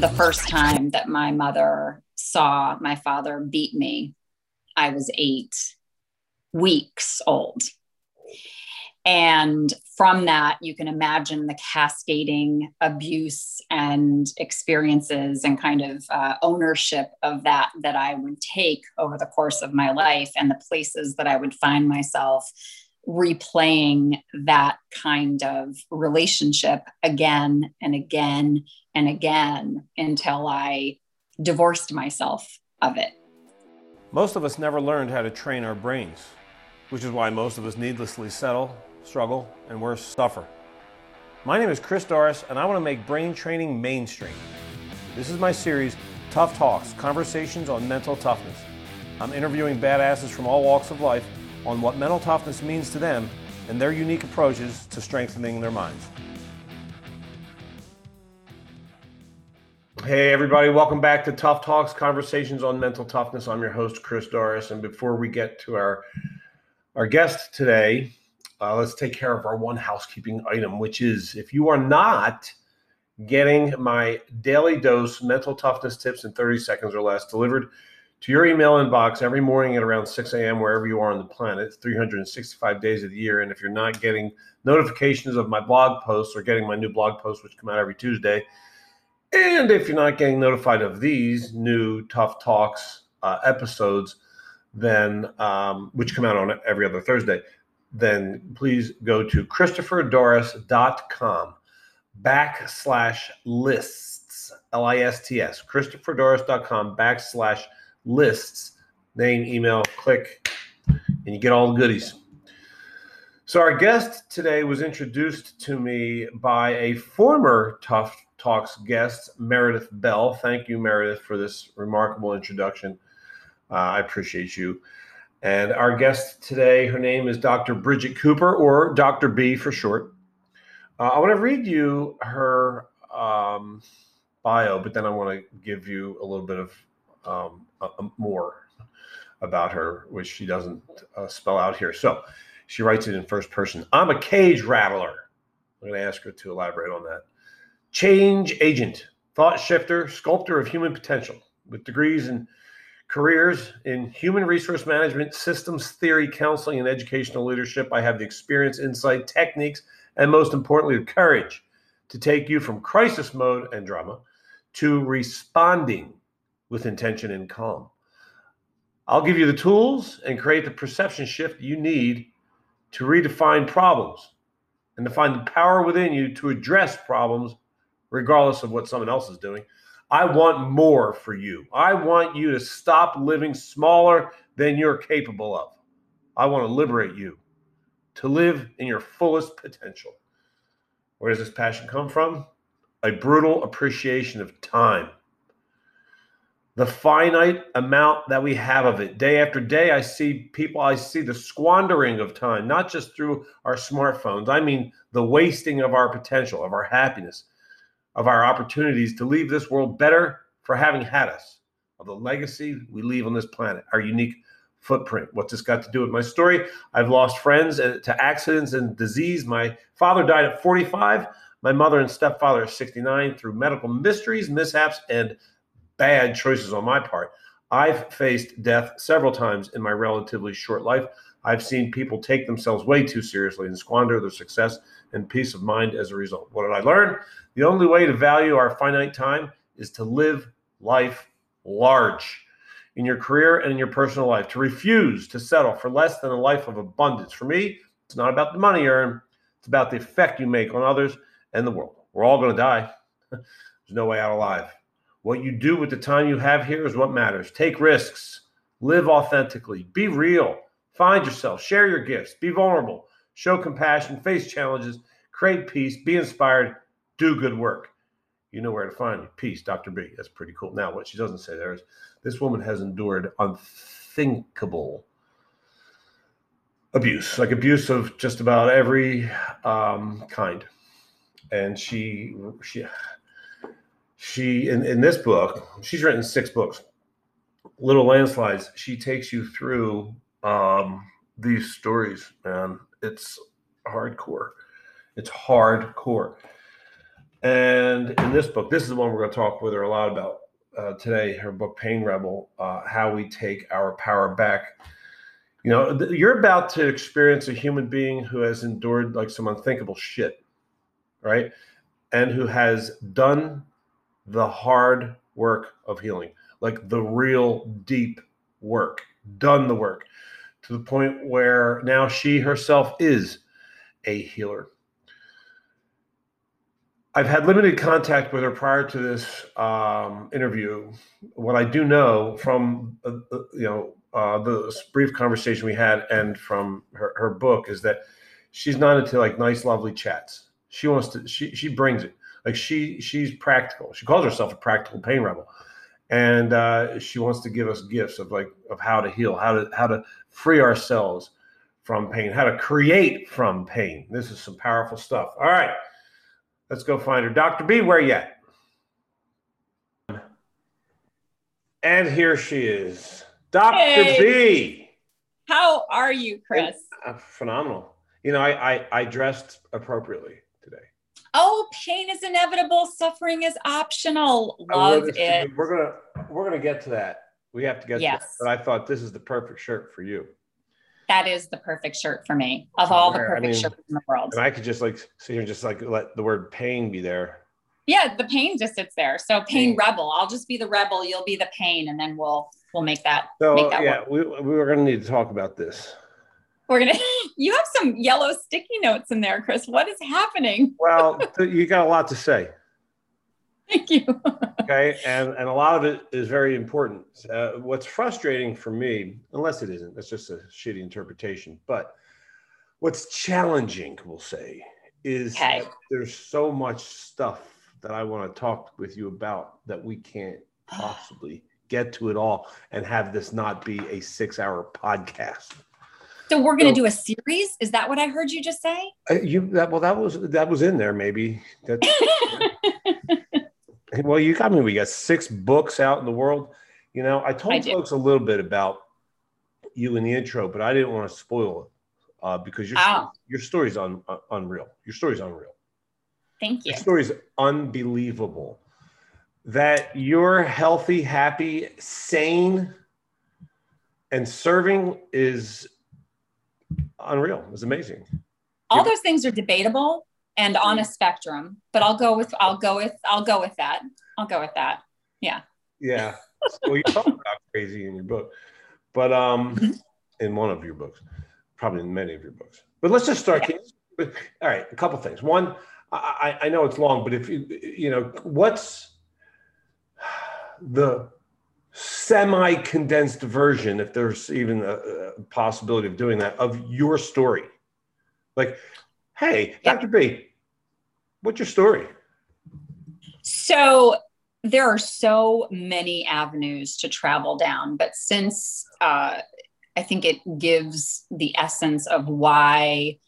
the first time that my mother saw my father beat me, I was eight weeks old. And from that, you can imagine the cascading abuse and experiences and kind of uh, ownership of that that I would take over the course of my life and the places that I would find myself replaying that kind of relationship again and again and again until I divorced myself of it. Most of us never learned how to train our brains, which is why most of us needlessly settle, struggle, and worse, suffer. My name is Chris Dorris, and I want to make brain training mainstream. This is my series, Tough Talks Conversations on Mental Toughness. I'm interviewing badasses from all walks of life on what mental toughness means to them and their unique approaches to strengthening their minds. Hey, everybody, welcome back to Tough Talks Conversations on Mental Toughness. I'm your host, Chris Dorris. And before we get to our, our guest today, uh, let's take care of our one housekeeping item, which is if you are not getting my daily dose mental toughness tips in 30 seconds or less delivered to your email inbox every morning at around 6 a.m. wherever you are on the planet, 365 days of the year. And if you're not getting notifications of my blog posts or getting my new blog posts, which come out every Tuesday, and if you're not getting notified of these new Tough Talks uh, episodes, then um, which come out on every other Thursday, then please go to christopherdorris.com backslash lists, L I S T S, christopherdorris.com backslash lists, name, email, click, and you get all the goodies. So, our guest today was introduced to me by a former Tough Talks guest, Meredith Bell. Thank you, Meredith, for this remarkable introduction. Uh, I appreciate you. And our guest today, her name is Dr. Bridget Cooper, or Dr. B for short. Uh, I want to read you her um, bio, but then I want to give you a little bit of um, more about her, which she doesn't uh, spell out here. So she writes it in first person. I'm a cage rattler. I'm going to ask her to elaborate on that. Change agent, thought shifter, sculptor of human potential with degrees in careers in human resource management, systems theory, counseling, and educational leadership. I have the experience, insight, techniques, and most importantly, the courage to take you from crisis mode and drama to responding with intention and calm. I'll give you the tools and create the perception shift you need to redefine problems and to find the power within you to address problems regardless of what someone else is doing. I want more for you. I want you to stop living smaller than you're capable of. I want to liberate you to live in your fullest potential. Where does this passion come from? A brutal appreciation of time the finite amount that we have of it. Day after day, I see people, I see the squandering of time, not just through our smartphones. I mean, the wasting of our potential, of our happiness, of our opportunities to leave this world better for having had us, of the legacy we leave on this planet, our unique footprint. What's this got to do with my story? I've lost friends to accidents and disease. My father died at 45. My mother and stepfather are 69 through medical mysteries, mishaps, and bad choices on my part. I've faced death several times in my relatively short life. I've seen people take themselves way too seriously and squander their success and peace of mind as a result. What did I learn? The only way to value our finite time is to live life large in your career and in your personal life, to refuse to settle for less than a life of abundance. For me, it's not about the money earned, it's about the effect you make on others and the world. We're all going to die. There's no way out alive. What you do with the time you have here is what matters. Take risks, live authentically, be real, find yourself, share your gifts, be vulnerable, show compassion, face challenges, create peace, be inspired, do good work. You know where to find me. Peace, Dr. B. That's pretty cool. Now, what she doesn't say there is this woman has endured unthinkable abuse, like abuse of just about every um, kind. And she, she, she in, in this book she's written six books little landslides she takes you through um, these stories man it's hardcore it's hardcore And in this book, this is the one we're going to talk with her a lot about uh, today. Her book, Pain Rebel: uh, How We Take Our Power Back. You know, th- you're about to experience a human being who has endured like some unthinkable shit, right? And who has done the hard work of healing, like the real deep work, done the work to the point where now she herself is a healer. I've had limited contact with her prior to this um, interview. What I do know from uh, uh, you know uh, the brief conversation we had and from her, her book is that she's not into like nice, lovely chats. She wants to. She she brings it. Like she she's practical. She calls herself a practical pain rebel, and uh, she wants to give us gifts of like of how to heal, how to how to free ourselves from pain, how to create from pain. This is some powerful stuff. All right. Let's go find her. Dr. B, where yet? And here she is. Dr. Hey. B. How are you, Chris? Uh, phenomenal. You know, I, I I dressed appropriately today. Oh, pain is inevitable. Suffering is optional. Love it. We're gonna we're gonna get to that. We have to get to that. Yes. But I thought this is the perfect shirt for you. That is the perfect shirt for me of all the Where, I perfect mean, shirts in the world. And I could just like sit here and just like let the word pain be there. Yeah, the pain just sits there. So pain Pain. rebel. I'll just be the rebel. You'll be the pain, and then we'll we'll make that So make that yeah, work. we, we were gonna need to talk about this. We're gonna. You have some yellow sticky notes in there, Chris. What is happening? Well, you got a lot to say. Thank you. okay and and a lot of it is very important uh, what's frustrating for me unless it isn't that's just a shitty interpretation but what's challenging we'll say is Okay. there's so much stuff that i want to talk with you about that we can't possibly get to it all and have this not be a six hour podcast So we're gonna So- do a series. Is that what I heard you just say? Uh, you that well that was that was in there maybe that Well, you got me. We got six books out in the world. You know, I told I folks a little bit about you in the intro, but I didn't want to spoil it uh, because your Oh. your story's un, uh, unreal. Your story's unreal. Thank you. Your story's unbelievable. That you're healthy, happy, sane, and serving is unreal. It's amazing. All those things are debatable and on a spectrum, but I'll go with I'll go with I'll go with that. I'll go with that. Yeah. Yeah well, you talk about crazy in your book, but um, Mhm. in one of your books, probably in many of your books. But let's just start. You- all right, a couple things. One, I, I know it's long, but if you you know what's the semi-condensed version, if there's even a, a possibility of doing that, of your story. Like, hey, Yeah. Dr. B, what's your story? So there are so many avenues to travel down, but since uh, I think it gives the essence of why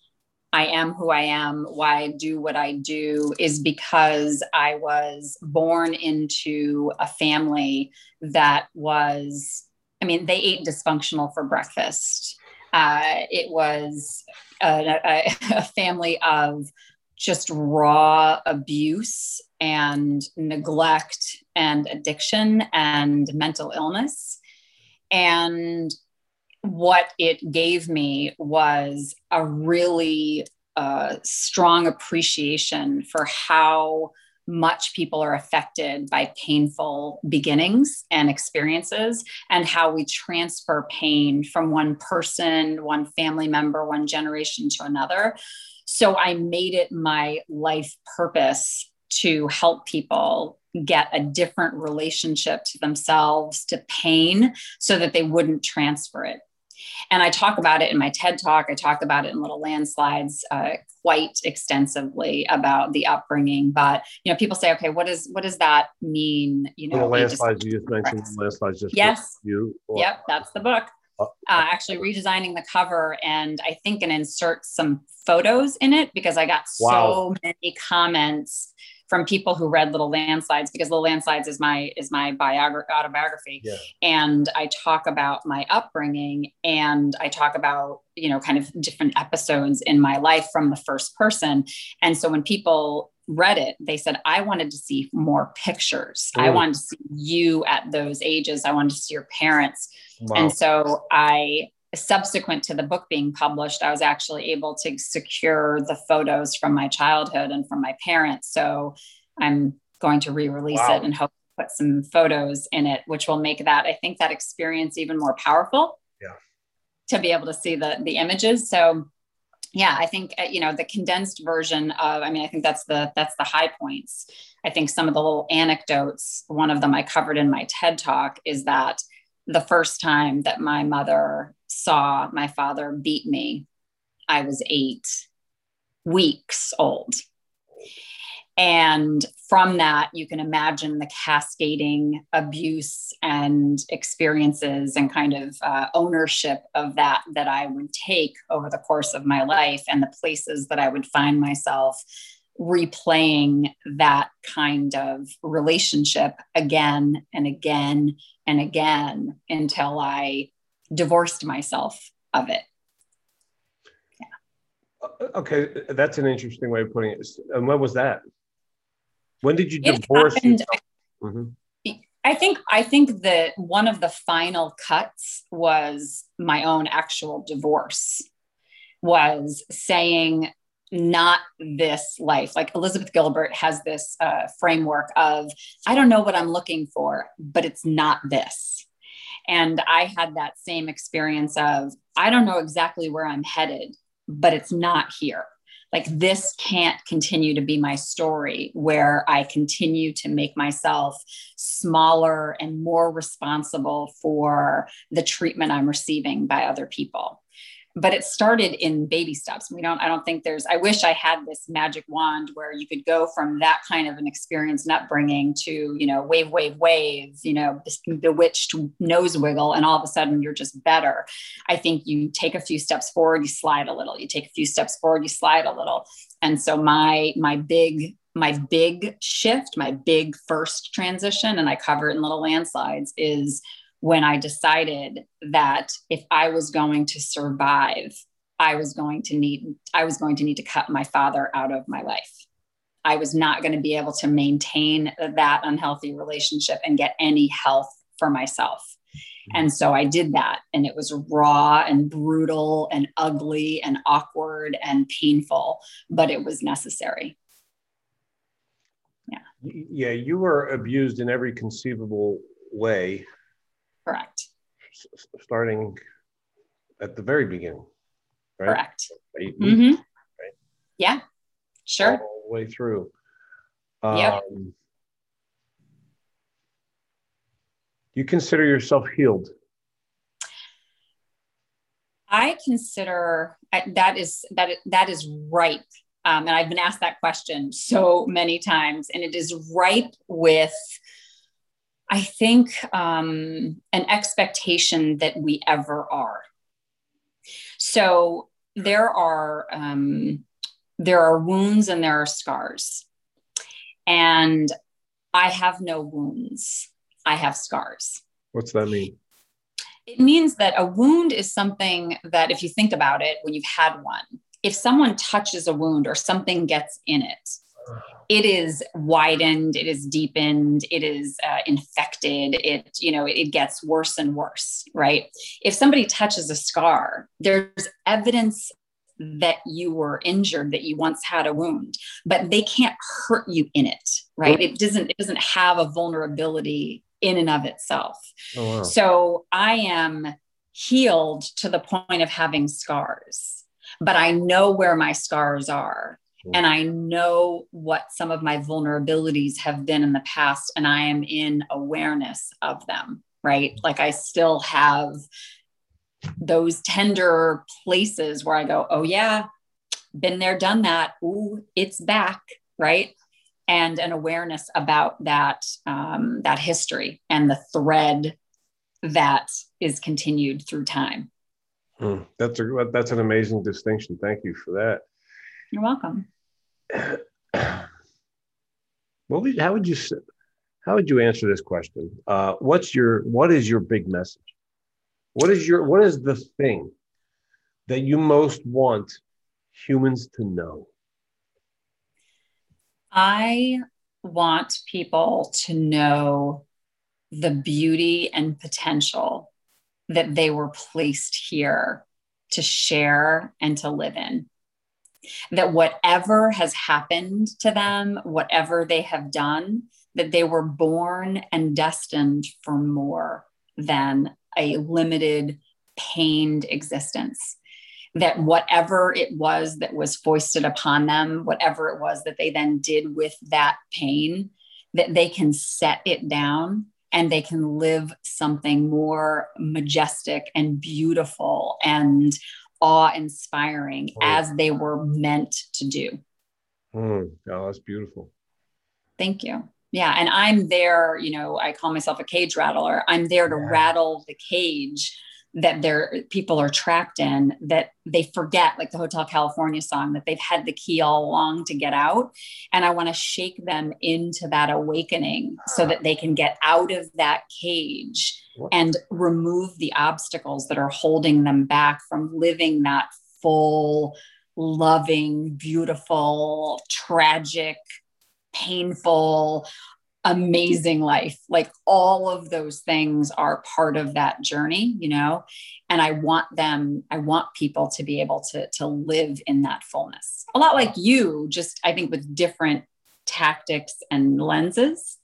I am who I am, why I do what I do, is because I was born into a family that was, I mean, they ate dysfunctional for breakfast. Uh, it was a, a, family of just raw abuse and neglect and addiction and mental illness. And what it gave me was a really uh, strong appreciation for how much people are affected by painful beginnings and experiences, and how we transfer pain from one person, one family member, one generation to another. So I made it my life purpose to help people get a different relationship to themselves, to pain, so that they wouldn't transfer it. And I talk about it in my TED talk. I talk about it in Little Landslides uh, quite extensively about the upbringing. But you know, people say, okay, what does what does that mean? You know, Little landslides you just mentioned. Landslides just Yes. you. or- Yep, that's the book. Uh, Uh, actually, redesigning the cover and I think and insert some photos in it because I got Wow. so many comments from people who read Little Landslides because Little Landslides is my is my biogra- autobiography, Yeah. and I talk about my upbringing and I talk about you know kind of different episodes in my life from the first person, and so when people read it, they said, I wanted to see more pictures. I Mm. wanted to see you at those ages. I wanted to see your parents. Wow. And so I, subsequent to the book being published, I was actually able to secure the photos from my childhood and from my parents. So I'm going to re-release Wow. it and hope to put some photos in it, which will make that, I think that experience even more powerful. Yeah. To be able to see the the images. So yeah, I think uh, you know the condensed version of. I mean, I think that's the that's the high points. I think some of the little anecdotes. One of them I covered in my TED talk is that the first time that my mother saw my father beat me, I was eight weeks old. And from that, you can imagine the cascading abuse and experiences and kind of uh, ownership of that that I would take over the course of my life and the places that I would find myself replaying that kind of relationship again and again and again until I divorced myself of it. Uh, Okay, that's an interesting way of putting it. And when was that? When did you It divorce? happened-? Mhm. I think I think that one of the final cuts was my own actual divorce was saying not this life. Like elizabeth gilbert has this uh, framework of i don't know what i'm looking for but it's not this. And i had that same experience of i don't know exactly where i'm headed but it's not here. Like this can't continue to be my story where i continue to make myself smaller and more responsible for the treatment i'm receiving by other people but it started in baby steps. We don't i don't think there's i wish i had this magic wand where you could go from that kind of an experience and upbringing to you know wave wave wave you know bewitched nose wiggle and all of a sudden you're just better. I think you take a few steps forward you slide a little. You take a few steps forward you slide a little. And so my my big my big shift my big first transition and i cover it in little landslides is when I decided that if I was going to survive, I was going to need I was going to need to cut my father out of my life. I was not going to be able to maintain that unhealthy relationship and get any health for myself. Mm-hmm. And so I did that and it was raw and brutal and ugly and awkward and painful, but it was necessary. Yeah. Yeah, you were abused in every conceivable way, Correct. s- starting at the very beginning, right? Correct. Eight weeks, Mhm. right? Yeah. Sure. all the way through. Yep. Um, you consider yourself healed. I consider that is that that is ripe, um, and I've been asked that question so many times, and it is ripe with, I think, um, an expectation that we ever are. So there are um, there are wounds and there are scars, and I have no wounds. I have scars. What's that mean? It means that a wound is something that, if you think about it, when you've had one, if someone touches a wound or something gets in it, it is widened, it is deepened, it is uh, infected. It, you know, it gets worse and worse, right? If somebody touches a scar, there's evidence that you were injured, that you once had a wound, but they can't hurt you in it, right? It doesn't. It doesn't have a vulnerability in and of itself. Oh, wow. So I am healed to the point of having scars, but I know where my scars are. And I know what some of my vulnerabilities have been in the past, and I am in awareness of them, right? Like I still have those tender places where I go, oh, yeah, been there, done that. Ooh, it's back, right? and an awareness about that um, that history and the thread that is continued through time. Hmm. That's a that's an amazing distinction. Thank you for You're welcome. What would, how would you how would you answer this question? Uh, what's your what is your big message? What is your what is the thing that you most want humans to know? I want people to know the beauty and potential that they were placed here to share and to live in. That whatever has happened to them, whatever they have done, that they were born and destined for more than a limited, pained existence. That whatever it was that was foisted upon them, whatever it was that they then did with that pain, that they can set it down and they can live something more majestic and beautiful and awe inspiring oh. as they were meant to do. Mm. Oh, that's beautiful. Thank you. Yeah. And I'm there, you know, I call myself a cage rattler. I'm there to yeah. rattle the cage that their people are trapped in that they forget like the hotel california song that they've had the key all along to get out. And i want to shake them into that awakening so that they can get out of that cage and remove the obstacles that are holding them back from living that full loving beautiful tragic painful amazing life. Like all of those things are part of that journey, you know. And I want them, I want people to be able to to live in that fullness. A lot like you, just I think with different tactics and lenses.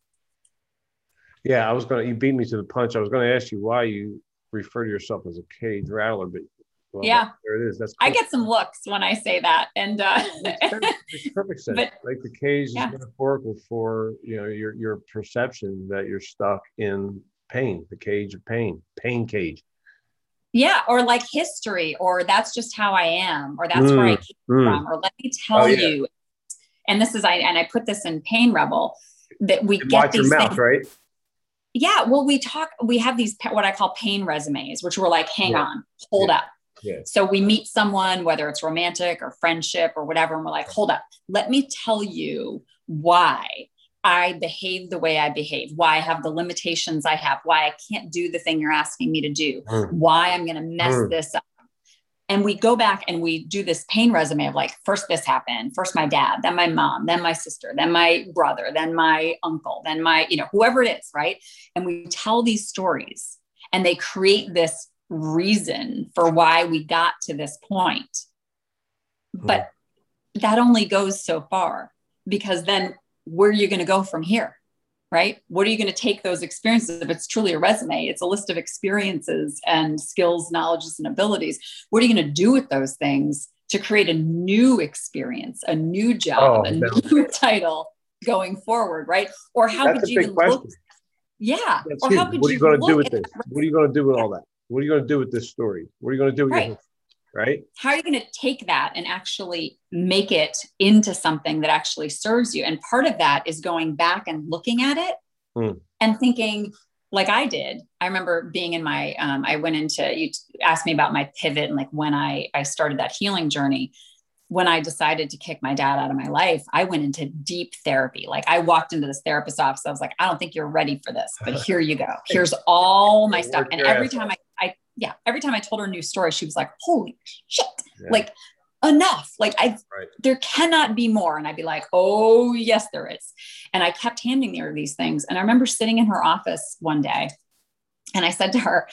Yeah, I was gonna you beat me to the punch. I was gonna ask you why you refer to yourself as a cage rattler, but well, yeah, there it is. That's cool. I get some looks when I say that, and uh, makes perfect sense. But, like the cage yeah. is metaphorical for you know your your perception that you're stuck in pain, the cage of pain, pain cage. Yeah, or like history, or that's just how I am, or that's mm, where I mm, came mm. from, or let me tell oh, yeah. you. And this is I and I put this in Pain Rebel that we get watch these your mouth, things. right? Yeah, well, we talk. We have these what I call pain resumes, which were like, hang yeah. on, hold up yeah. So we meet someone, whether it's romantic or friendship or whatever, and we're like, hold up, let me tell you why I behave the way I behave, why I have the limitations I have, why I can't do the thing you're asking me to do, mm. why I'm going to mess mm. this up. And we go back and we do this pain resume of like, first this happened, first my dad, then my mom, then my sister, then my brother, then my uncle, then my, you know, whoever it is, right? And we tell these stories and they create this reason for why we got to this point. Hmm. But that only goes so far because then where are you going to go from here? Right? What are you going to take those experiences? If it's truly a resume, it's a list of experiences and skills, knowledges, and abilities. What are you going to do with those things to create a new experience, a new job, oh, a no. new title going forward? Right? Or how That's could you even question. look? Yeah. That's or how could what are you, you going to do with this? What are you going to do with all that? What are you going to do with this story? What are you going to do with right. your right? How are you going to take that and actually make it into something that actually serves you? And part of that is going back and looking at it mm. and thinking, like I did. I remember being in my, um, I went into, you asked me about my pivot and like when I, I started that healing journey. When I decided to kick my dad out of my life, I went into deep therapy. Like I walked into this therapist's office. I was like, I don't think you're ready for this, but here you go. Here's all my stuff. And every time I I yeah, every time I told her a new story, she was like, "Holy shit!" Yeah. Like enough. Like I, right. there cannot be more. And I'd be like, "Oh yes, there is." And I kept handing her these things. And I remember sitting in her office one day, and I said to her,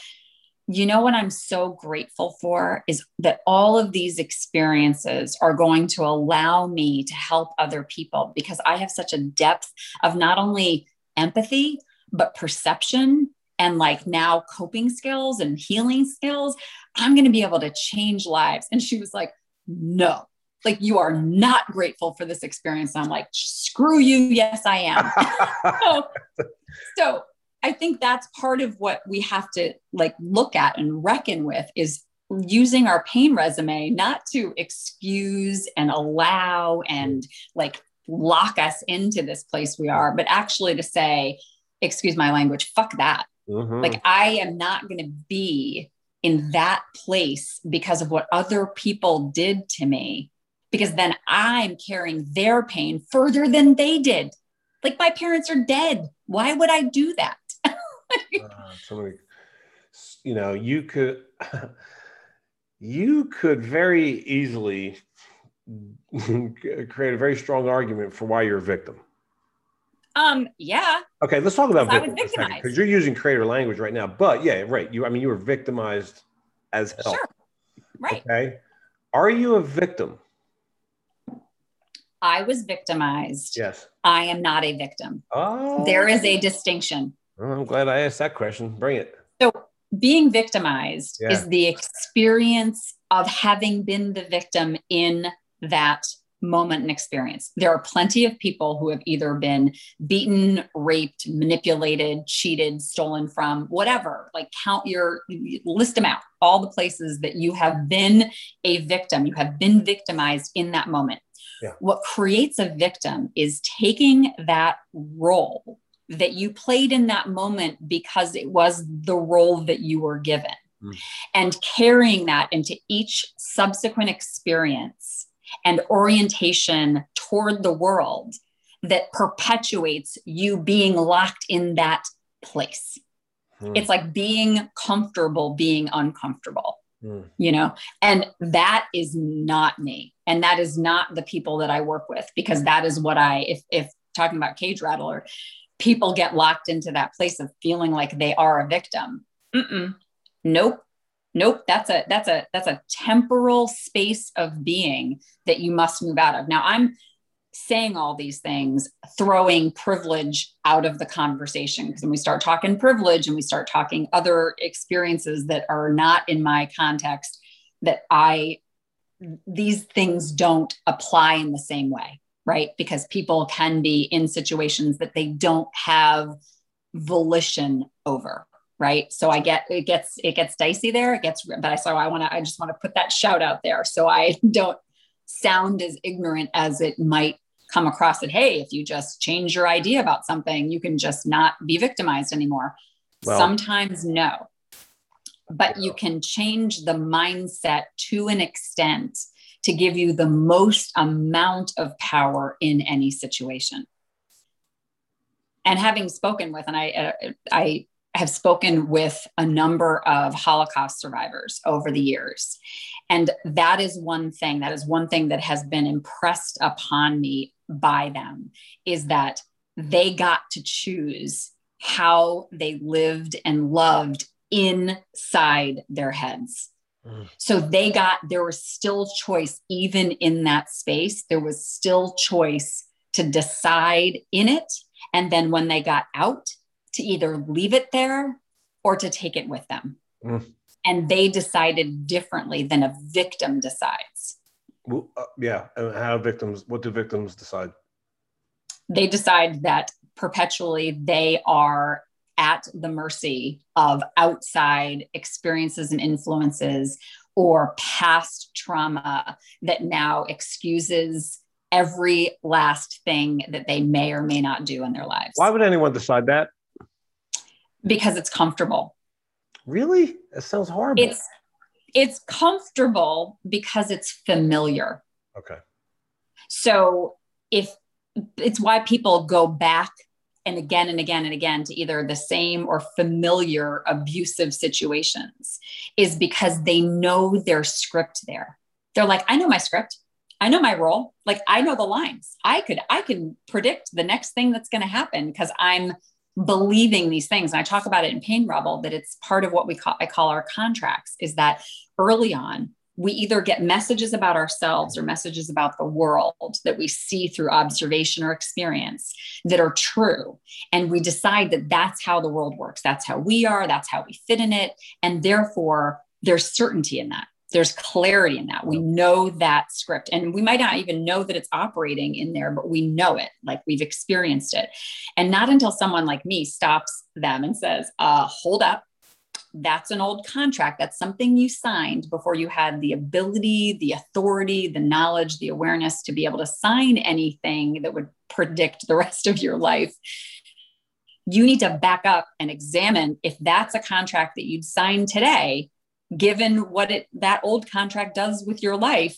you know what I'm so grateful for is that all of these experiences are going to allow me to help other people because I have such a depth of not only empathy, but perception and like now coping skills and healing skills, I'm going to be able to change lives. And she was like, no, like you are not grateful for this experience. And I'm like, screw you. Yes, I am. so, so I think that's part of what we have to like look at and reckon with is using our pain resume not to excuse and allow and like lock us into this place we are, but actually to say, excuse my language, fuck that. Mm-hmm. Like I am not going to be in that place because of what other people did to me, because then I'm carrying their pain further than they did. Like my parents are dead. Why would I do that? uh, somebody, you know, you could, you could very easily create a very strong argument for why you're a victim. Um, yeah. Okay, let's talk about because you're using creator language right now. But yeah, right. You, I mean, you were victimized as hell. Sure. Right. Okay. Are you a victim? I was victimized. Yes. I am not a victim. Oh. There is a distinction. Oh, I'm glad I asked that question. Bring it. So, being victimized yeah. is the experience of having been the victim in that moment and experience. There are plenty of people who have either been beaten, raped, manipulated, cheated, stolen from, whatever. Like count your list them out. All the places that you have been a victim, you have been victimized in that moment. Yeah. What creates a victim is taking that role that you played in that moment because it was the role that you were given mm. and carrying that into each subsequent experience and orientation toward the world that perpetuates you being locked in that place. Hmm. It's like being comfortable being uncomfortable, hmm. you know, and that is not me. And that is not the people that I work with because that is what I, if, if talking about cage rattler, people get locked into that place of feeling like they are a victim. Mm-mm. Nope nope that's a that's a that's a temporal space of being that you must move out of. Now i'm saying all these things throwing privilege out of the conversation because when we start talking privilege and we start talking other experiences that are not in my context that i these things don't apply in the same way right? Because people can be in situations that they don't have volition over right? So i get it gets it gets dicey there it gets but i so i want to i just want to put that shout out there so i don't sound as ignorant as it might come across that hey if you just change your idea about something you can just not be victimized anymore. Well, sometimes no. But you can change the mindset to an extent to give you the most amount of power in any situation. And having spoken with and i uh, i have spoken with a number of Holocaust survivors over the years. And that is one thing, that is one thing that has been impressed upon me by them is that they got to choose how they lived and loved inside their heads. Mm. So they got, there was still choice, even in that space, there was still choice to decide in it. And then when they got out, to either leave it there or to take it with them. Mm. And they decided differently than a victim decides. Well, uh, yeah. And how victims, what do victims decide? They decide that perpetually they are at the mercy of outside experiences and influences or past trauma that now excuses every last thing that they may or may not do in their lives. Why would anyone decide that? Because it's comfortable. Really? That sounds horrible. It's it's comfortable because it's familiar. Okay. So if it's why people go back and again and again and again to either the same or familiar abusive situations is because they know their script there. They're like, I know my script. I know my role. Like I know the lines. I could I can predict the next thing that's going to happen because I'm believing these things. And I talk about it in Pain Rebel that it's part of what we call I call our contracts is that early on we either get messages about ourselves or messages about the world that we see through observation or experience that are true. And we decide that that's how the world works. That's how we are. That's how we fit in it. And therefore there's certainty in that there's clarity in that. We know that script, and we might not even know that it's operating in there, but we know it, like we've experienced it. And not until someone like me stops them and says, uh, hold up, that's an old contract. That's something you signed before you had the ability, the authority, the knowledge, the awareness to be able to sign anything that would predict the rest of your life. You need to back up and examine if that's a contract that you'd sign today given what it that old contract does with your life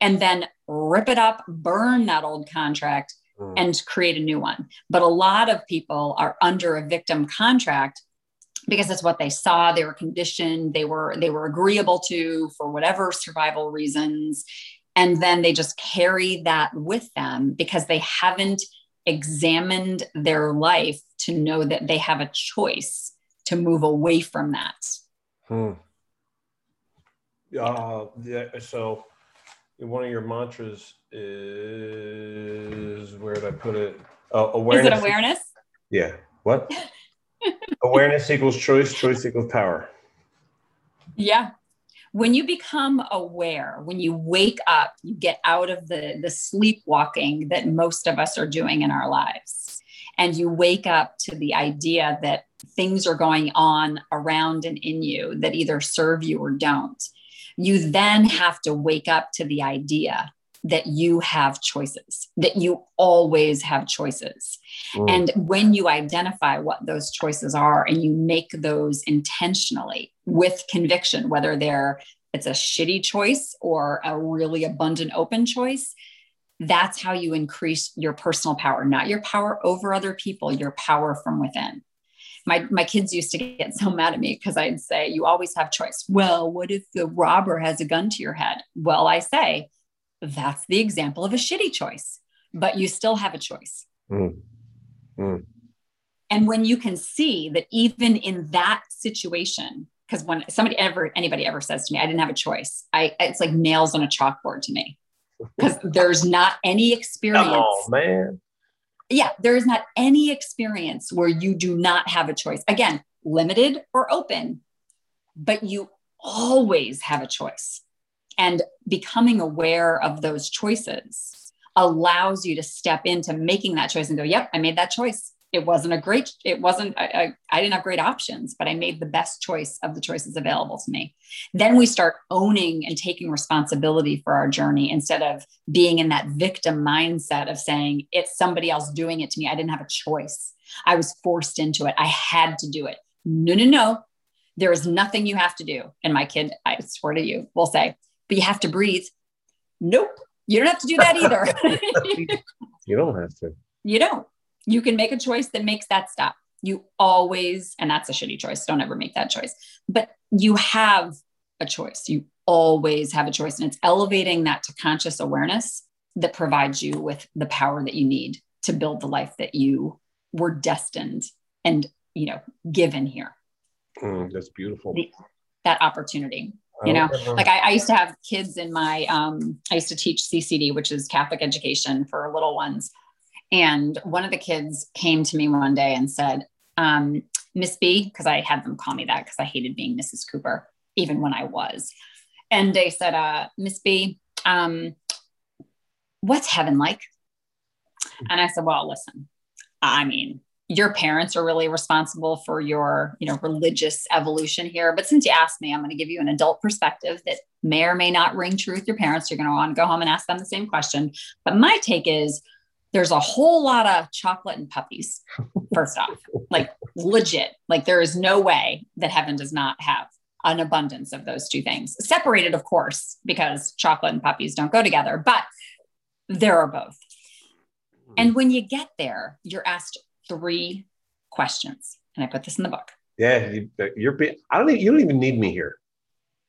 and then rip it up burn that old contract mm. and create a new one but a lot of people are under a victim contract because that's what they saw they were conditioned they were they were agreeable to for whatever survival reasons And then they just carry that with them because they haven't examined their life to know that they have a choice to move away from that. Hmm. Uh, yeah, so one of your mantras is where did I put it? Uh, awareness. Is it awareness? Yeah. What? awareness equals choice, choice equals power. Yeah. When you become aware, when you wake up, you get out of the, the sleepwalking that most of us are doing in our lives. And you wake up to the idea that things are going on around and in you that either serve you or don't. You then have to wake up to the idea that you have choices, that you always have choices. Mm. And when you identify what those choices are and you make those intentionally with conviction, whether they're it's a shitty choice or a really abundant open choice, that's how you increase your personal power, not your power over other people, your power from within. My, my kids used to get so mad at me because I'd say, You always have choice. Well, what if the robber has a gun to your head? Well, I say, that's the example of a shitty choice, but you still have a choice. Mm. Mm. And when you can see that even in that situation, because when somebody ever anybody ever says to me, I didn't have a choice, I it's like nails on a chalkboard to me. Because there's not any experience. Oh man. Yeah, there is not any experience where you do not have a choice. Again, limited or open, but you always have a choice. And becoming aware of those choices allows you to step into making that choice and go, yep, I made that choice. It wasn't a great, it wasn't, I, I, I, didn't have great options, but I made the best choice of the choices available to me. Then we start owning and taking responsibility for our journey instead of being in that victim mindset of saying, it's somebody else doing it to me. I didn't have a choice. I was forced into it. I had to do it. No, no, no. There is nothing you have to do. And my kid, I swear to you, will say, but you have to breathe. Nope, you don't have to do that either. you don't have to. You don't. You can make a choice that makes that stop. You always, and that's a shitty choice. Don't ever make that choice. But you have a choice. You always have a choice. And it's elevating that to conscious awareness that provides you with the power that you need to build the life that you were destined and you know given here mm, that's beautiful the, that opportunity you know like I, I, used to have kids in my um, i used to teach ccd which is catholic education for little ones and one of the kids came to me one day and said um, miss b because i had them call me that because i hated being mrs cooper even when i was. And they said uh, miss b um, what's heaven like? And i said well listen i mean your parents are really responsible for your you know religious evolution here. But since you asked me i'm going to give you an adult perspective that may or may not ring true with your parents. You're going to want to go home and ask them the same question. But my take is there's a whole lot of chocolate and puppies first off like legit like there is no way that heaven does not have an abundance of those two things separated of course because chocolate and puppies don't go together but there are both hmm. and when you get there you're asked three questions. And I put this in the book. Yeah, you, are I don't. Even, you don't even need me here.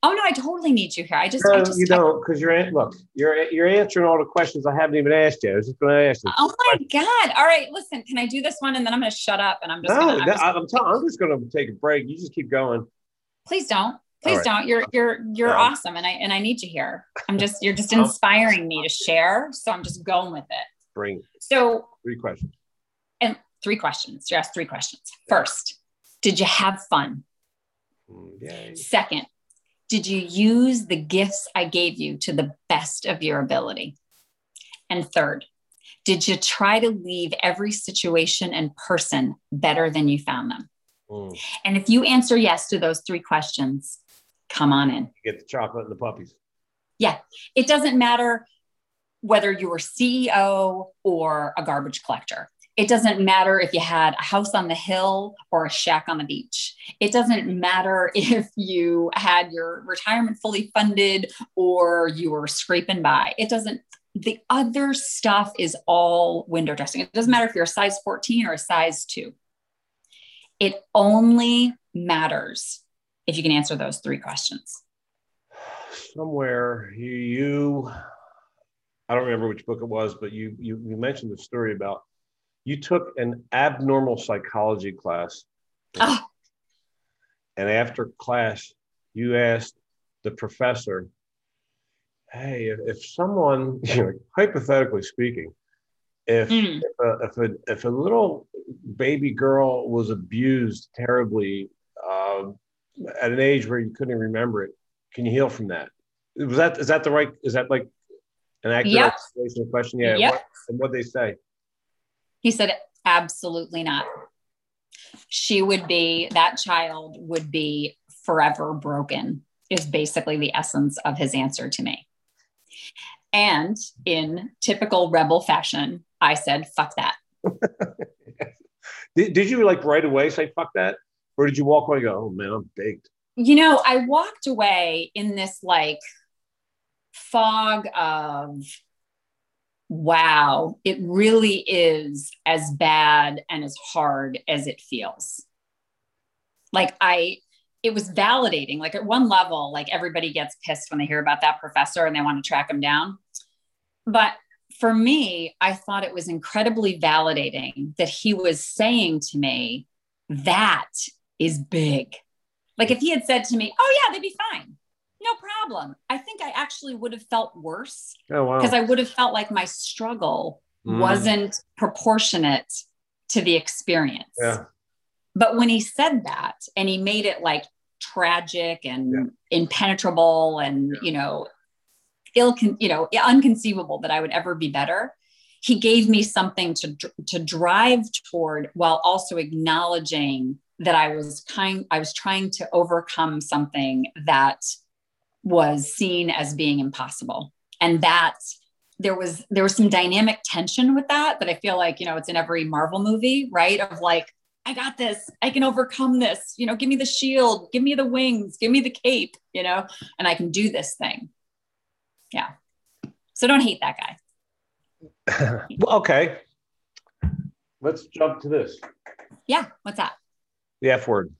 Oh no, I totally need you here. I just, no, I just you don't because you're look, you're you're answering all the questions I haven't even asked you. I was just going to ask you. Oh my god! All right, listen. Can I do this one and then I'm going to shut up and I'm just. No, gonna, I'm, just, I'm, telling, I'm just going to take a break. You just keep going. Please don't. Please right. don't. You're you're you're awesome, and I and I need you here. I'm just you're just inspiring me to share, so I'm just going with it. Bring. So three questions. And three questions. You asked three questions. First, did you have fun? Mm, yay. Second, did you use the gifts I gave you to the best of your ability? And third, did you try to leave every situation and person better than you found them? Mm. And if you answer yes to those three questions, come on in. You get the chocolate and the puppies. Yeah. It doesn't matter whether you were CEO or a garbage collector. It doesn't matter if you had a house on the hill or a shack on the beach. It doesn't matter if you had your retirement fully funded or you were scraping by. It doesn't, the other stuff is all window dressing. It doesn't matter if you're a size 14 or a size two. It only matters if you can answer those three questions. Somewhere you I don't remember which book it was, but you you, you mentioned the story about you took an abnormal psychology class. Oh. And after class, you asked the professor, hey, if, if someone, you know, hypothetically speaking, if, mm. if, a, if, a, if a little baby girl was abused terribly uh, at an age where you couldn't remember it, can you heal from that? Was that is that the right? Is that like an accurate yep. question? Yeah. Yep. What, and what they say? He said, absolutely not. She would be that child would be forever broken. Is basically the essence of his answer to me. And in typical rebel fashion, I said, fuck that. did, did you like right away say fuck that? Or did you walk away and go, oh man, I'm baked? You know, I walked away in this like fog of, wow, it really is as bad and as hard as it feels. Like I, it was validating. Like at one level, like everybody gets pissed when they hear about that professor and they want to track him down. But for me, I thought it was incredibly validating that he was saying to me, that is big. Like if he had said to me, oh, yeah, they'd be fine. No problem. I think I actually would have felt worse because oh, wow. I would have felt like my struggle mm. wasn't proportionate to the experience. Yeah. But when he said that and he made it like tragic and yeah. impenetrable and, yeah. you know, ill, you know, unconceivable that I would ever be better. He gave me something to to drive toward while also acknowledging that I was kind I was trying to overcome something that was seen as being impossible. And that there was there was some dynamic tension with that that I feel like, you know, it's in every Marvel movie, right? Of like I got this. I can overcome this. You know, give me the shield, give me the wings, give me the cape, you know, and I can do this thing. Yeah. So don't hate that guy. well, okay. Let's jump to this. Yeah. What's that? The F word.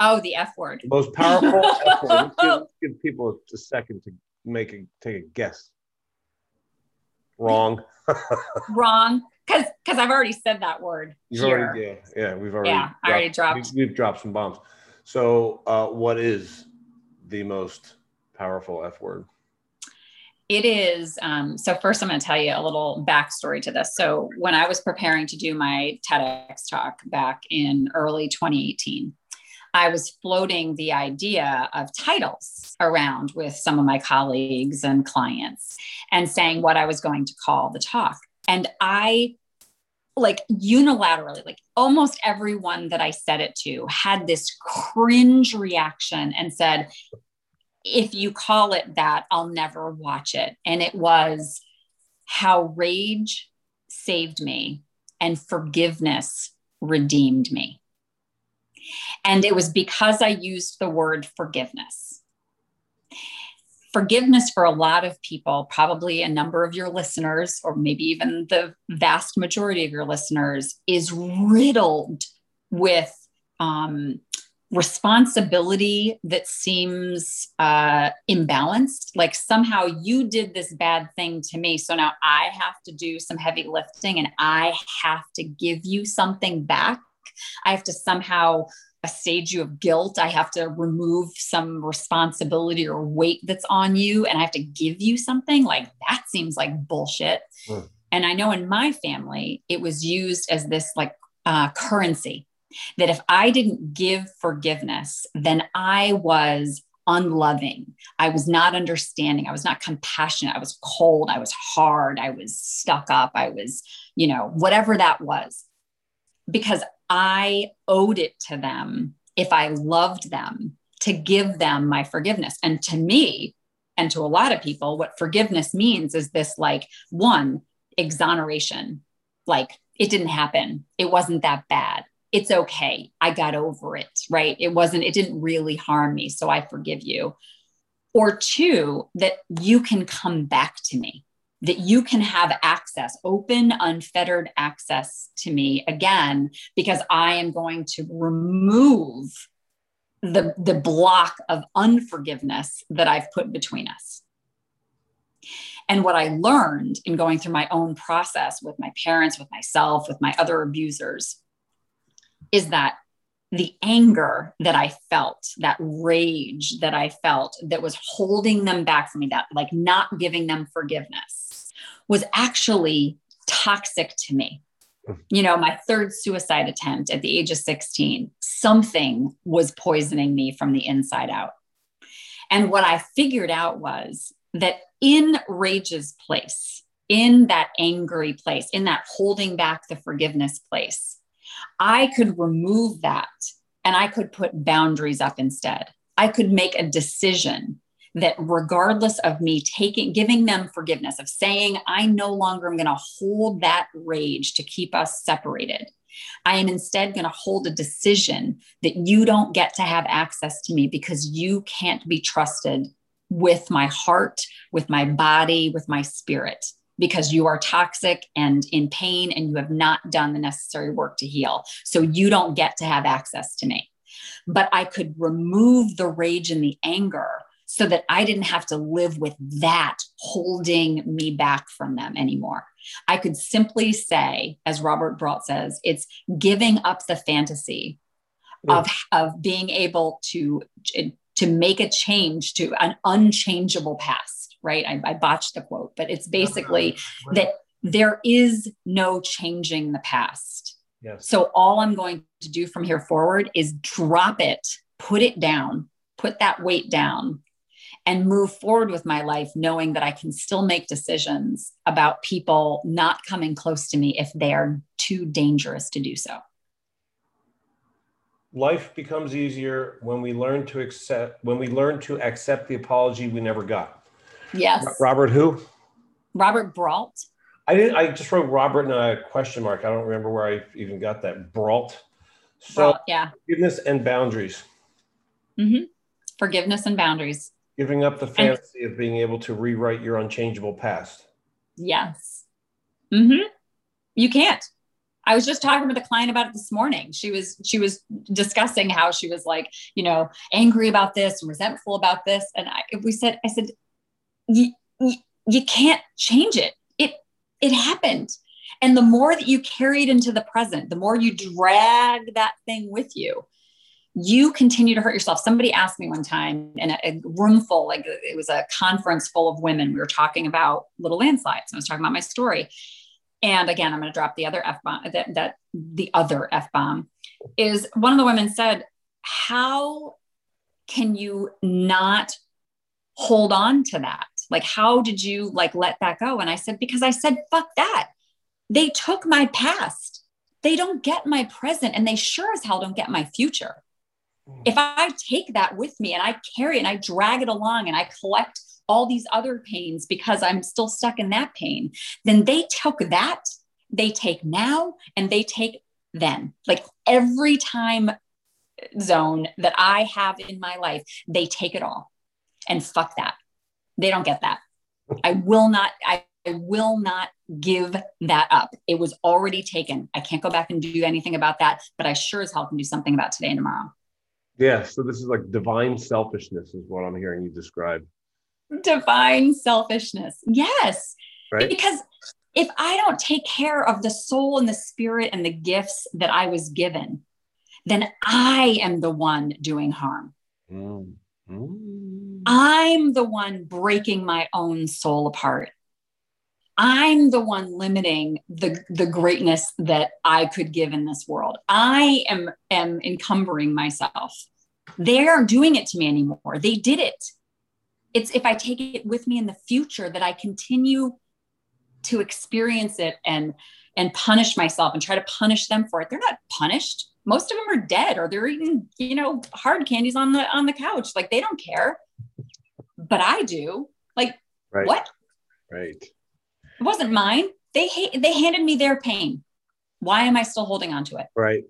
Oh, the F word. Most powerful F word. Let's give, let's give, people a second to make a take a guess. Wrong. Wrong. Because because I've already said that word. You've here. already yeah yeah we've already yeah dropped, I already dropped we've, we've dropped some bombs. So uh, what is the most powerful F word? It is. Um, so, first, I'm going to tell you a little backstory to this. So, when I was preparing to do my TEDx talk back in early 2018, I was floating the idea of titles around with some of my colleagues and clients and saying what I was going to call the talk. And I like unilaterally, like almost everyone that I said it to had this cringe reaction and said, if you call it that, I'll never watch it. And it was how rage saved me and forgiveness redeemed me. And it was because I used the word forgiveness. Forgiveness for a lot of people, probably a number of your listeners, or maybe even the vast majority of your listeners, is riddled with um, responsibility that seems uh, imbalanced. Like somehow you did this bad thing to me. So now I have to do some heavy lifting and I have to give you something back. I have to somehow assage you of guilt. I have to remove some responsibility or weight that's on you and I have to give you something. Like that seems like bullshit. Mm. And I know in my family, it was used as this like uh, currency that if I didn't give forgiveness, then I was unloving. I was not understanding. I was not compassionate. I was cold. I was hard. I was stuck up. I was, you know, whatever that was, because I owed it to them if I loved them to give them my forgiveness. And to me, and to a lot of people, what forgiveness means is this like one, exoneration. Like it didn't happen. It wasn't that bad it's okay. I got over it, right? It wasn't, it didn't really harm me. So I forgive you. Or two, that you can come back to me, that you can have access, open, unfettered access to me again, because I am going to remove the, the block of unforgiveness that I've put between us. And what I learned in going through my own process with my parents, with myself, with my other abusers, is that the anger that I felt, that rage that I felt that was holding them back from me, that like not giving them forgiveness was actually toxic to me. Hmm. You know, my third suicide attempt at the age of 16, something was poisoning me from the inside out. And what I figured out was that in rage's place, in that angry place, in that holding back the forgiveness place, I could remove that and I could put boundaries up instead. I could make a decision that regardless of me taking giving them forgiveness of saying i no longer am going to hold that rage to keep us separated i am instead going to hold a decision that you don't get to have access to me because you can't be trusted with my heart with my body with my spirit because you are toxic and in pain and you have not done the necessary work to heal. So you don't get to have access to me. But I could remove the rage and the anger so that I didn't have to live with that holding me back from them anymore. I could simply say, as Robert Brault says, it's giving up the fantasy of, of being able to, to make a change to an unchangeable past right? I, I botched the quote, but it's basically that there is no changing the past. Yes. So all I'm going to do from here forward is drop it, put it down, put that weight down, and move forward with my life, knowing that I can still make decisions about people not coming close to me if they are too dangerous to do so. Life becomes easier when we learn to accept when we learn to accept the apology we never got. Yes. Robert who? Robert Brault. I didn't. I just wrote Robert and a question mark. I don't remember where I even got that. Brault. So Brault, yeah. Forgiveness and boundaries. Mm-hmm. Forgiveness and boundaries. Giving up the fantasy and, of being able to rewrite your unchangeable past. Yes. Mm-hmm. You can't. I was just talking with a client about it this morning. She was she was discussing how she was like, you know, angry about this and resentful about this. And I we said, I said, you, you, can't change it. It it happened. And the more that you carry it into the present, the more you drag that thing with you, you continue to hurt yourself. Somebody asked me one time in a, a, room full, like it was a conference full of women. We were talking about little landslides. I was talking about my story. And again, I'm going to drop the other F bomb that, that the other F bomb is one of the women said, How can you not hold on to that? Like, how did you like let that go? And I said, because I said, fuck that. They took my past. They don't get my present and they sure as hell don't get my future. If I take that with me and I carry it and I drag it along and I collect all these other pains because I'm still stuck in that pain, then they took that, they take now, and they take then. Like every time zone that I have in my life, they take it all. And fuck that. They don't get that. I will not, I, I will not give that up. It was already taken. I can't go back and do anything about that, but I sure as hell can do something about today and tomorrow. Yeah. So this is like divine selfishness, is what I'm hearing you describe. Divine selfishness. Yes. Right. Because if I don't take care of the soul and the spirit and the gifts that I was given, then I am the one doing harm. Mm. Mm. I'm the one breaking my own soul apart. I'm the one limiting the, the greatness that I could give in this world. I am, am encumbering myself. They aren't doing it to me anymore. They did it. It's if I take it with me in the future that I continue to experience it and and punish myself and try to punish them for it. They're not punished most of them are dead or they're eating you know hard candies on the on the couch like they don't care but i do like right. what right it wasn't mine they they handed me their pain why am i still holding on to it right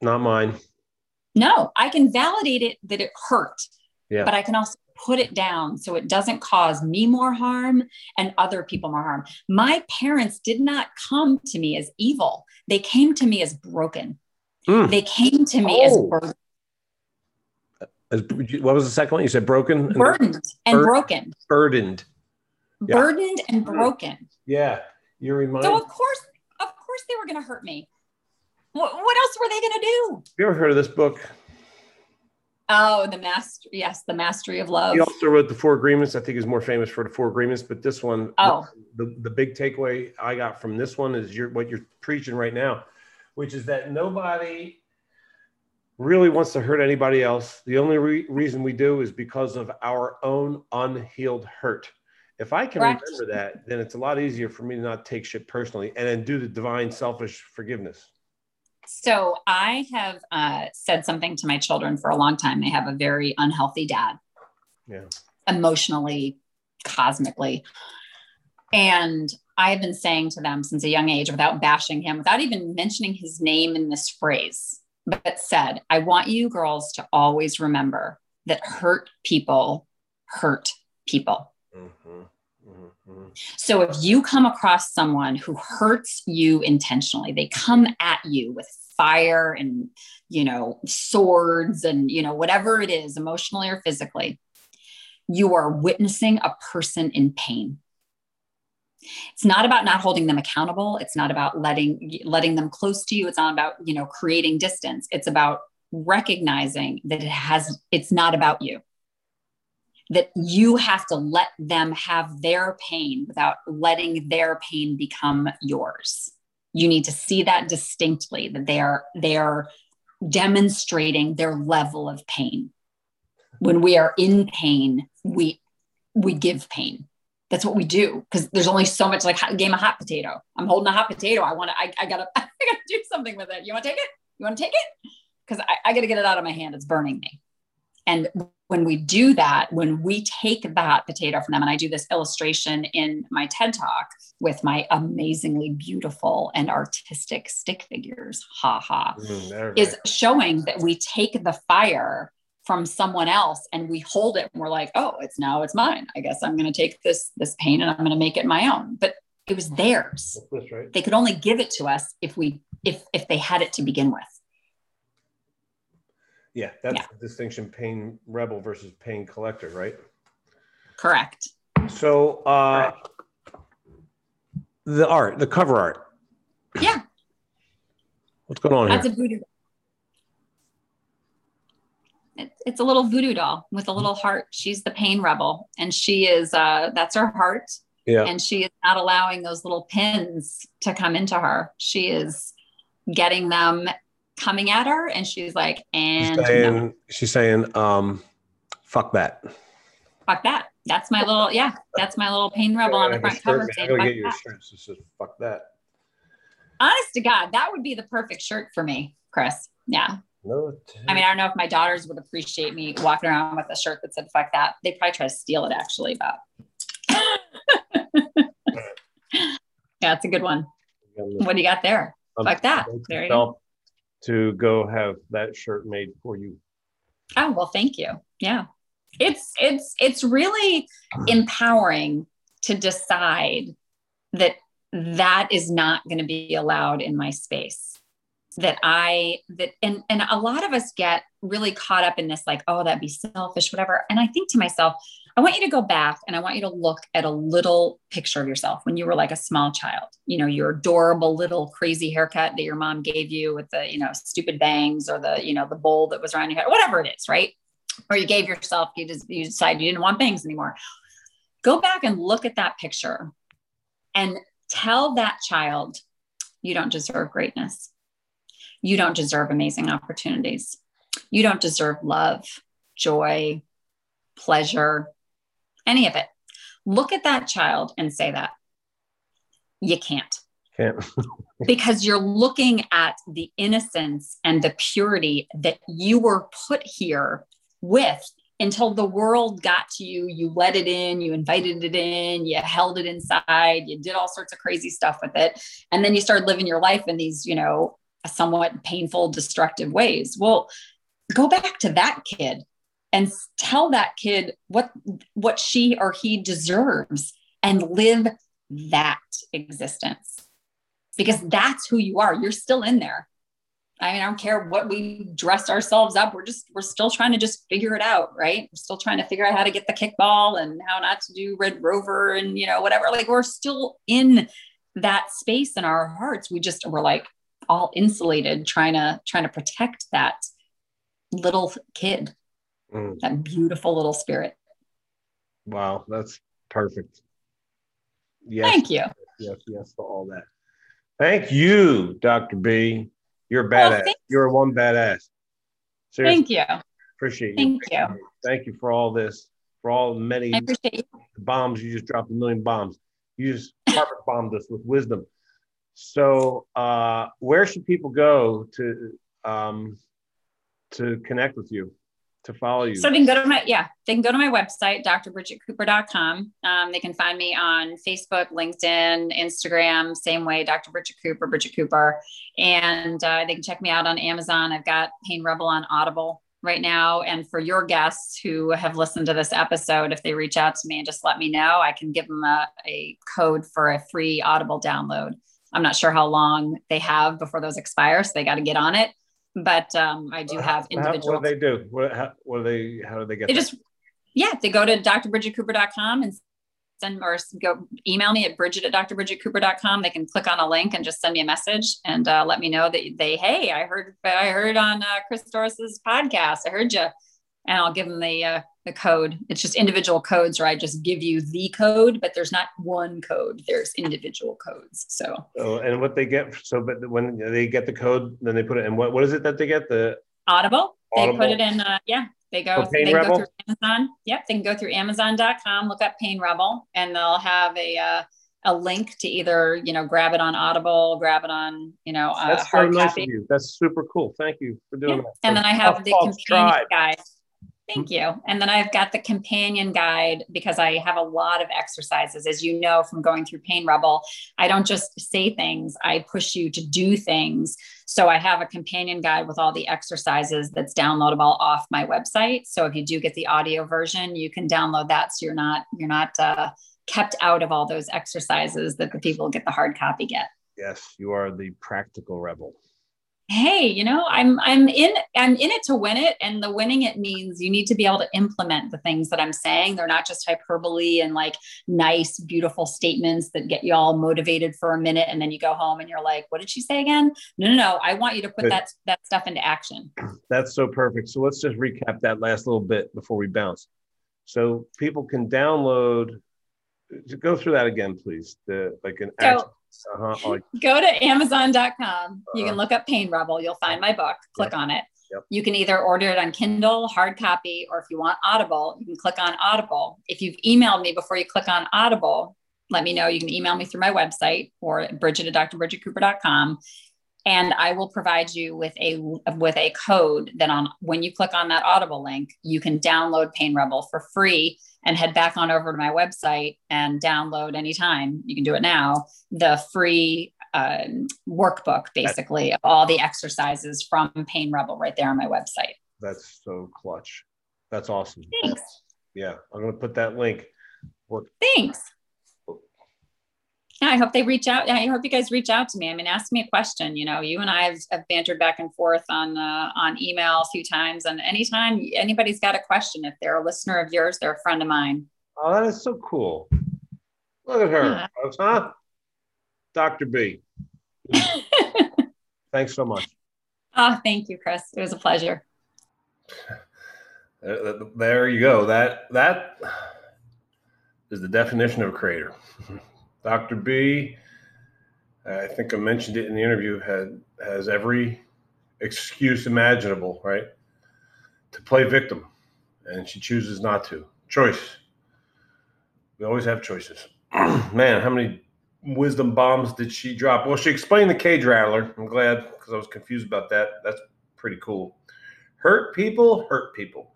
not mine no i can validate it that it hurt yeah. but i can also put it down so it doesn't cause me more harm and other people more harm my parents did not come to me as evil they came to me as broken Mm. They came to me oh. as what was the second one? You said broken, burdened, and bur- broken, burdened. Yeah. burdened and broken. Yeah. You're reminded. So of course, of course they were going to hurt me. What, what else were they going to do? you ever heard of this book? Oh, the master. Yes, the mastery of love. He also wrote the Four Agreements. I think he's more famous for the Four Agreements, but this one, Oh. the, the big takeaway I got from this one is you're, what you're preaching right now, which is that nobody really wants to hurt anybody else. The only re- reason we do is because of our own unhealed hurt. If I can remember that, then it's a lot easier for me to not take shit personally and then do the divine selfish forgiveness. So I have uh, said something to my children for a long time. They have a very unhealthy dad, Yeah. emotionally, cosmically. And I have been saying to them since a young age, without bashing him, without even mentioning his name in this phrase, but said, I want you girls to always remember that hurt people hurt people. So if you come across someone who hurts you intentionally, they come at you with fire and, you know, swords and, you know, whatever it is, emotionally or physically, you are witnessing a person in pain. It's not about not holding them accountable. It's not about letting letting them close to you. It's not about, you know, creating distance. It's about recognizing that it has it's not about you that you have to let them have their pain without letting their pain become yours. You need to see that distinctly that they are they are demonstrating their level of pain. When we are in pain we we give pain. That's what we do because there's only so much like hot- game of hot potato. I'm holding a hot potato. I want to I, I gotta i gotta do something with it. You want to take it? You want to take it? Because I, I gotta get it out of my hand. It's burning me and when we do that, when we take that potato from them, and I do this illustration in my TED talk with my amazingly beautiful and artistic stick figures, ha ha, Mm, is showing that we take the fire from someone else and we hold it and we're like, oh, it's now it's mine. I guess I'm going to take this this pain and I'm going to make it my own. But it was theirs. Right? They could only give it to us if we if if they had it to begin with. Yeah, that's Yeah. the distinction pain rebel versus pain collector, right? Correct. So uh the art, the cover art. Yeah. What's going on That's here? a voodoo. It, it's a little voodoo doll with a little heart. She's the pain rebel, and she is. Uh, that's her heart, Yeah. and she is not allowing those little pins to come into her. She is getting them coming at her, and she's like, She's "And no, she's saying, um, fuck that. fuck that." That's my little yeah. That's my little pain rebel on the front cover. saying, "Fuck get your that." says fuck that. Honest to God, that would be the perfect shirt for me, Chris. Yeah. No, I mean, I don't know if my daughters would appreciate me walking around with a shirt that said "fuck that." They'd probably try to steal it, actually. But yeah, it's a good one. What do you got there? Um, fuck that. There you go. To go have that shirt made for you. Oh well, thank you. Yeah, it's it's it's really empowering to decide that that is not going to be allowed in my space that i that and and a lot of us get really caught up in this like oh that'd be selfish whatever. And i think to myself i want you to go back and i want you to look at a little picture of yourself when you were like a small child. You know your adorable little crazy haircut that your mom gave you with the you know stupid bangs or the you know the bowl that was around your head whatever it is right? Or you gave yourself you just you decided you didn't want bangs anymore. Go back and look at that picture and tell that child you don't deserve greatness you don't deserve amazing opportunities. You don't deserve love joy pleasure any of it. Look at that child and say that. You can't. Can't. because you're looking at the innocence and the purity that you were put here with until the world got to you. You let it in you invited it in you held it inside you did all sorts of crazy stuff with it. And then you started living your life in these you know somewhat painful destructive ways well go back to that kid and tell that kid what what she or he deserves and live that existence because that's who you are you're still in there I mean, I don't care what we dress ourselves up. We're just, we're still trying to just figure it out, right? We're still trying to figure out how to get the kickball and how not to do Red Rover and, you know, whatever. Like we're still in that space in our hearts. We just, we're like all insulated, trying to, trying to protect that little kid, mm. that beautiful little spirit. Wow. That's perfect. Yes. Thank you. Yes. Yes. For all that. Thank you, Dr. B. You're a badass. Well, You're one badass. Seriously. Thank you. Appreciate you. Thank you. Thank you for all this, for all the many bombs. You just dropped a million bombs. You just carpet bombed us with wisdom. So, uh, where should people go to um, to connect with you? to follow you? So they can go to my, yeah, they can go to my website, drbridgetcooper.com. Um, they can find me on Facebook, LinkedIn, Instagram, same way, Dr. Bridget Cooper, Bridget Cooper. And uh, they can check me out on Amazon. I've got Pain Rebel on Audible right now. And for your guests who have listened to this episode, if they reach out to me and just let me know, I can give them a, a code for a free Audible download. I'm not sure how long they have before those expire, so they got to get on it but um, I do have individual. What do they do? What, how, what do they? How do they get? They that? just yeah, they go to drbridgetcooper.com and send or go email me at bridget at drbridgetcooper.com. They can click on a link and just send me a message and uh, let me know that they hey I heard I heard on uh, Chris Dorris's podcast I heard you and I'll give them the uh, the code. It's just individual codes, or I just give you the code, but there's not one code. There's individual codes. So. Oh, and what they get? So, but when they get the code, then they put it in. What what is it that they get? The Audible. Audible. They put it in. Uh, yeah, they go. they Rebel? go through Amazon. Yep, they can go through Amazon.com, look up Pain Rebel, and they'll have a. Uh, a link to either you know grab it on audible grab it on you know uh, that's hard nice copy. of you that's super cool thank you for doing yeah. that and then i have the companion guide Thank you. And then I've got the companion guide because I have a lot of exercises. As you know from going through Pain Rebel, I don't just say things, I push you to do things. So I have a companion guide with all the exercises that's downloadable off my website. So if you do get the audio version, you can download that so you're not you're not uh, kept out of all those exercises that the people get the hard copy get. Yes, you are the practical rebel hey you know i'm i'm in i'm in it to win it. And the winning it means you need to be able to implement the things that i'm saying. They're not just hyperbole and like nice beautiful statements that get you all motivated for a minute and then you go home and you're like what did she say again? No no no. I want you to put that that stuff into action. That's so perfect. So let's just recap that last little bit before we bounce. So people can download go through that again please. The like an so, uh-huh. Like, Go to Amazon.com. Uh-huh. You can uh-huh. look up Pain Rebel. You'll find my book. Click yep. on it. Yep. You can either order it on Kindle, hard copy, or if you want Audible, you can click on Audible. If you've emailed me before you click on Audible, let me know. You can email me through my website or Bridget at drbridgetcooper.com. And I will provide you with a with a code that on when you click on that Audible link, you can download Pain Rebel for free and head back on over to my website and download anytime. You can do it now. The free um, workbook, basically, of all the exercises from Pain Rebel right there on my website. That's so clutch. That's awesome. Thanks. Yeah, I'm going to put that link. Work. Thanks. Yeah, I hope they reach out. I hope you guys reach out to me. I mean, ask me a question. You know, you and I have, have bantered back and forth on uh, on email a few times, and anytime anybody's got a question, if they're a listener of yours, they're a friend of mine. Oh, that is so cool. Look at her, yeah. huh? Dr. B. Thanks so much. Oh, thank you, Chris. It was a pleasure. There you go. That that is the definition of a creator. Dr. B, I think I mentioned it in the interview, had has every excuse imaginable, right? To play victim. And she chooses not to. Choice. We always have choices. Man, how many wisdom bombs did she drop? Well, she explained the cage rattler. I'm glad because I was confused about that. That's pretty cool. Hurt people, hurt people.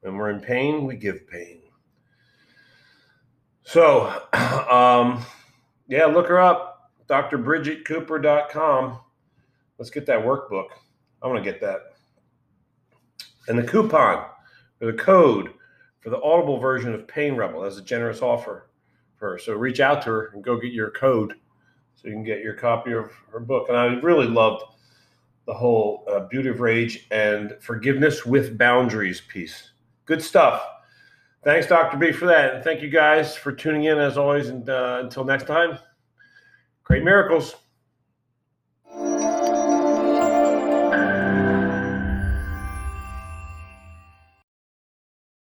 When we're in pain, we give pain. So, um, yeah, look her up, drbridgetcooper.com. Let's get that workbook. I want to get that. And the coupon or the code for the Audible version of Pain Rebel. That's a generous offer for her. So reach out to her and go get your code so you can get your copy of her book. And I really loved the whole uh, beauty of rage and forgiveness with boundaries piece. Good stuff. Thanks, Dr. B, for that. And thank you guys for tuning in as always. And uh, until next time, great miracles.